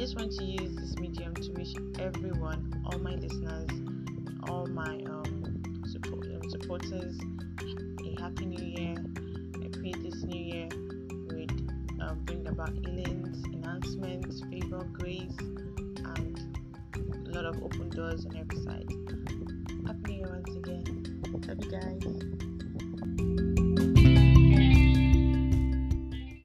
just want to use this medium to wish everyone, all my listeners, all my um, support, um, supporters, a happy new year. I pray this new year would uh, um, bring about healings, enhancements, favor, grace, and a lot of open doors on every side. Happy New Year once again. Love you guys.